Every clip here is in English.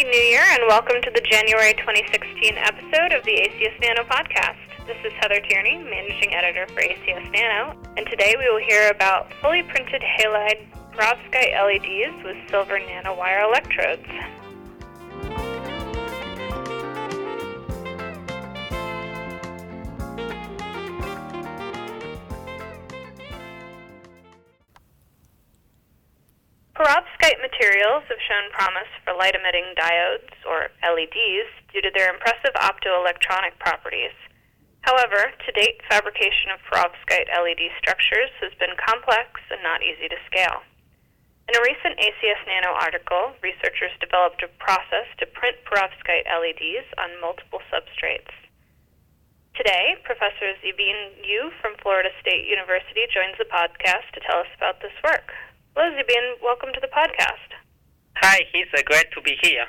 Happy New Year and welcome to the January 2016 episode of the ACS Nano podcast. This is Heather Tierney, managing editor for ACS Nano, and today we will hear about fully printed halide perovskite LEDs with silver nanowire electrodes. Perovskite materials have shown promise for light emitting diodes, or LEDs, due to their impressive optoelectronic properties. However, to date, fabrication of perovskite LED structures has been complex and not easy to scale. In a recent ACS Nano article, researchers developed a process to print perovskite LEDs on multiple substrates. Today, Professor Zhibin Yu from Florida State University joins the podcast to tell us about this work. Hello, Zhibin. Welcome to the podcast. Hi, it's uh, great to be here.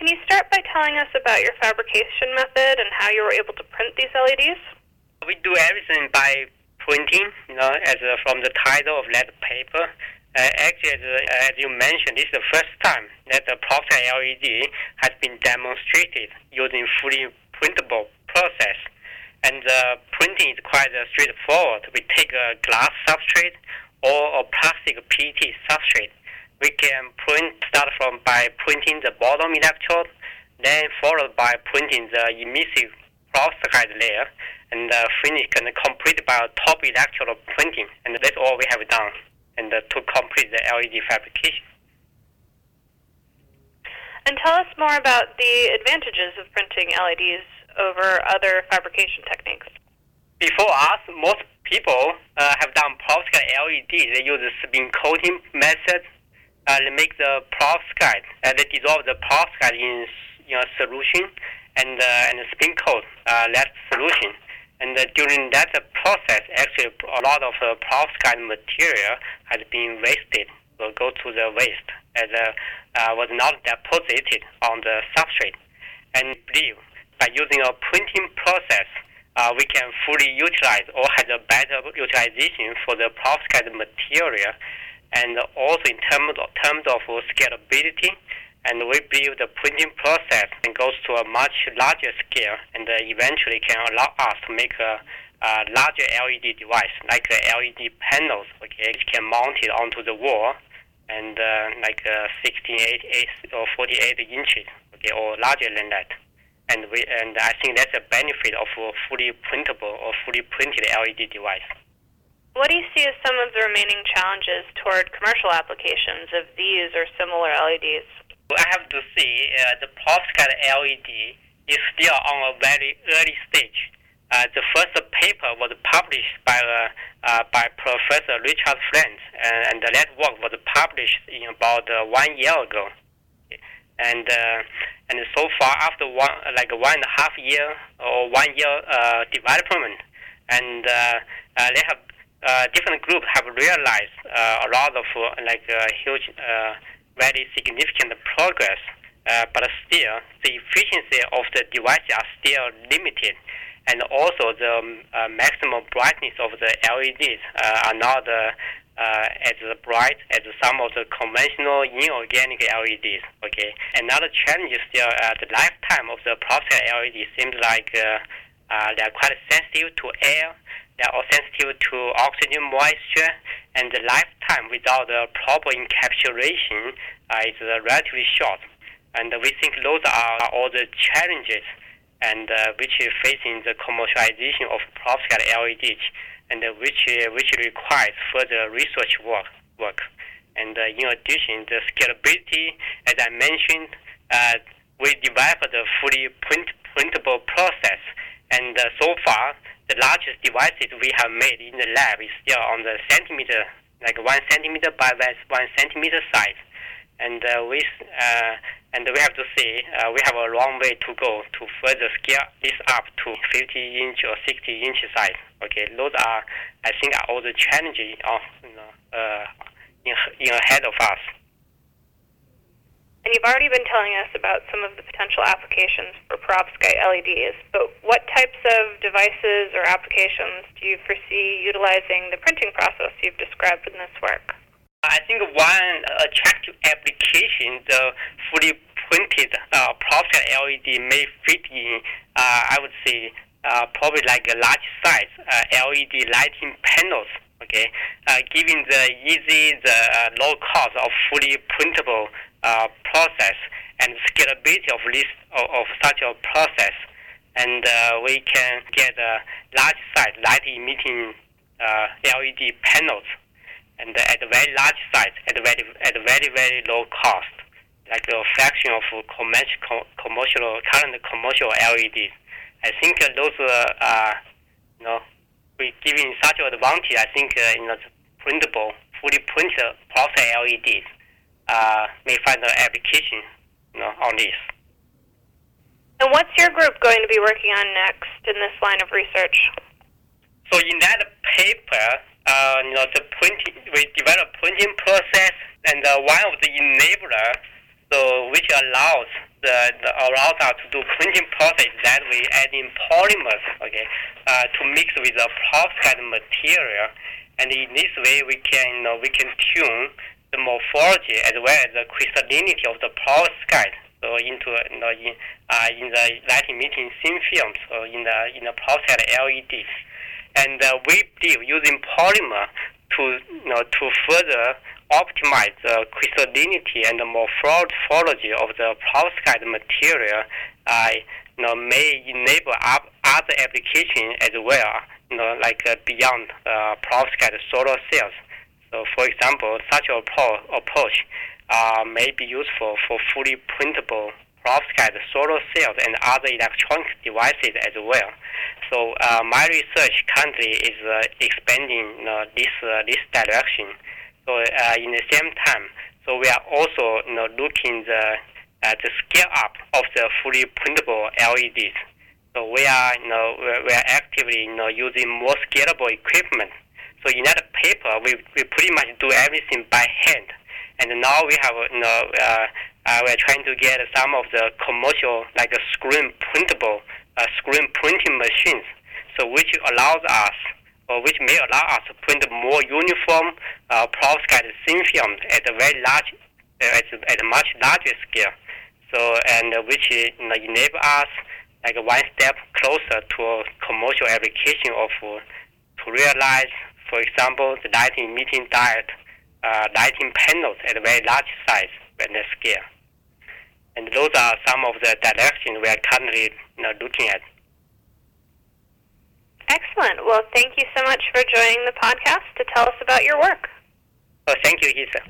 Can you start by telling us about your fabrication method and how you were able to print these LEDs? We do everything by printing, you know, as uh, from the title of that paper. Uh, actually, as, uh, as, you mentioned, this is the first time that the perovskite LED has been demonstrated using fully printable process. And uh, printing is quite uh, straightforward. We take a glass substrate or a plastic PET substrate. We can print start from by printing the bottom electrode, then followed by printing the emissive perovskite layer, and uh, finish and complete by top electrode printing. And that's all we have done, and uh, to complete the LED fabrication. And tell us more about the advantages of printing LEDs over other fabrication techniques. Before us, most people uh, have done perovskite LED. They use the spin coating method. Uh, they make the perovskite, uh, they dissolve the perovskite in you know, solution and uh, and spin coat uh, that solution. And uh, during that process, actually, a lot of uh, perovskite material has been wasted, will go to the waste, as uh, uh, was not deposited on the substrate. And believe by using a printing process, uh, we can fully utilize or have a better utilization for the perovskite material, and also in terms of, terms of scalability. And we believe the printing process and goes to a much larger scale, and eventually can allow us to make a, a larger LED device, like the LED panels, okay, which can mount it onto the wall, and uh, like uh, 16, 8, 8 or 48 inches, okay, or larger than that and we and I think that's a benefit of a fully printable or fully printed LED device. What do you see as some of the remaining challenges toward commercial applications of these or similar LEDs? I have to say uh, the perovskite LED is still on a very early stage. Uh, the first paper was published by uh, uh by Professor Richard Friend, and, and that work was published in about uh, one year ago. And uh, and so far, after one like one and a half year or one year uh, development, and uh, they have uh, different groups have realized uh, a lot of uh, like huge, very significant progress. But still, the efficiency of the device are still limited, and also the um, maximum brightness of the LEDs are not uh, as bright as some of the conventional inorganic LEDs. Okay, another challenge is still uh, the lifetime of the perovskite LED seems like uh, uh, they are quite sensitive to air. They are sensitive to oxygen moisture, and the lifetime without the proper encapsulation uh, is relatively short. And we think those are all the challenges and uh, which is facing the commercialization of perovskite LEDs and uh, which uh, which requires further research work. work. And uh, in addition, the scalability, as I mentioned, we developed a fully print, printable process, and so far the largest devices we have made in the lab is still on the centimeter, like one centimeter by one centimeter size, and uh, we uh, and we have to say uh, we have a long way to go to further scale this up to 50 inch or 60 inch size. Okay, those are I think are all the challenges of you know, uh, in, in ahead of us. And you've already been telling us about some of the potential applications for perovskite LEDs, but what types of devices or applications do you foresee utilizing the printing process you've described in this work? I think one attractive application, the fully printed uh, perovskite LED may fit in, uh, I would say, uh, probably like a large size uh, LED lighting panels. Okay, uh, giving the easy, the uh, low cost of fully printable uh, process and scalability of this of, of such a process, and uh, we can get a large size light emitting uh, LED panels, and at a very large size, at a very at a very very low cost, like a fraction of commercial commercial current commercial LEDs. I think those uh, you know we giving such advantage. I think uh, you know printable, fully printed process LEDs uh, may find an application you know, on this. And what's your group going to be working on next in this line of research? So in that paper, uh, you know, the printing, we developed printing process, and uh, one of the enabler, so which allows the, the allows us to do printing process that we add in polymers, okay, uh, to mix with the perovskite material, and in this way we can, you know, we can tune the morphology as well as the crystallinity of the perovskite. So into you know, in uh, in the light emitting thin films, so in the in the perovskite LEDs, and uh, we believe using polymer to you know to further optimize the crystallinity and the morphology of the perovskite material, uh, you know, may enable other applications as well, you know, like uh, beyond uh, perovskite solar cells. So, for example, such a approach uh, may be useful for fully printable perovskite solar cells and other electronic devices as well. So, uh, my research currently is uh, expanding this uh, this direction. So, uh, in the same time, so we are also you know, looking the uh, the scale up of the fully printable LEDs. So we are, you know, we are actively, you know, using more scalable equipment so in that paper, we, we pretty much do everything by hand. And now we have, you know, uh, we're trying to get some of the commercial, like a screen printable, screen printing machines. So which allows us, or which may allow us to print more uniform uh, perovskite thin film at a very large, uh, at, at a much larger scale. So and uh, which you know, enable us like one step closer to a commercial application of uh, to realize for example, the lighting emitting diode, uh, lighting panels at a very large size and scale. And those are some of the directions we are currently you know, looking at. Excellent. Well, thank you so much for joining the podcast to tell us about your work. Oh, thank you, Isa.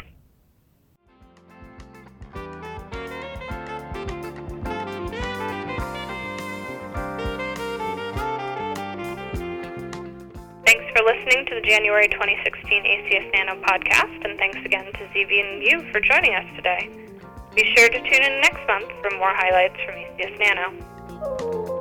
Thanks for listening to the January 2016 ACS Nano podcast, and thanks again to Zhibin Yu for joining us today. Be sure to tune in next month for more highlights from ACS Nano.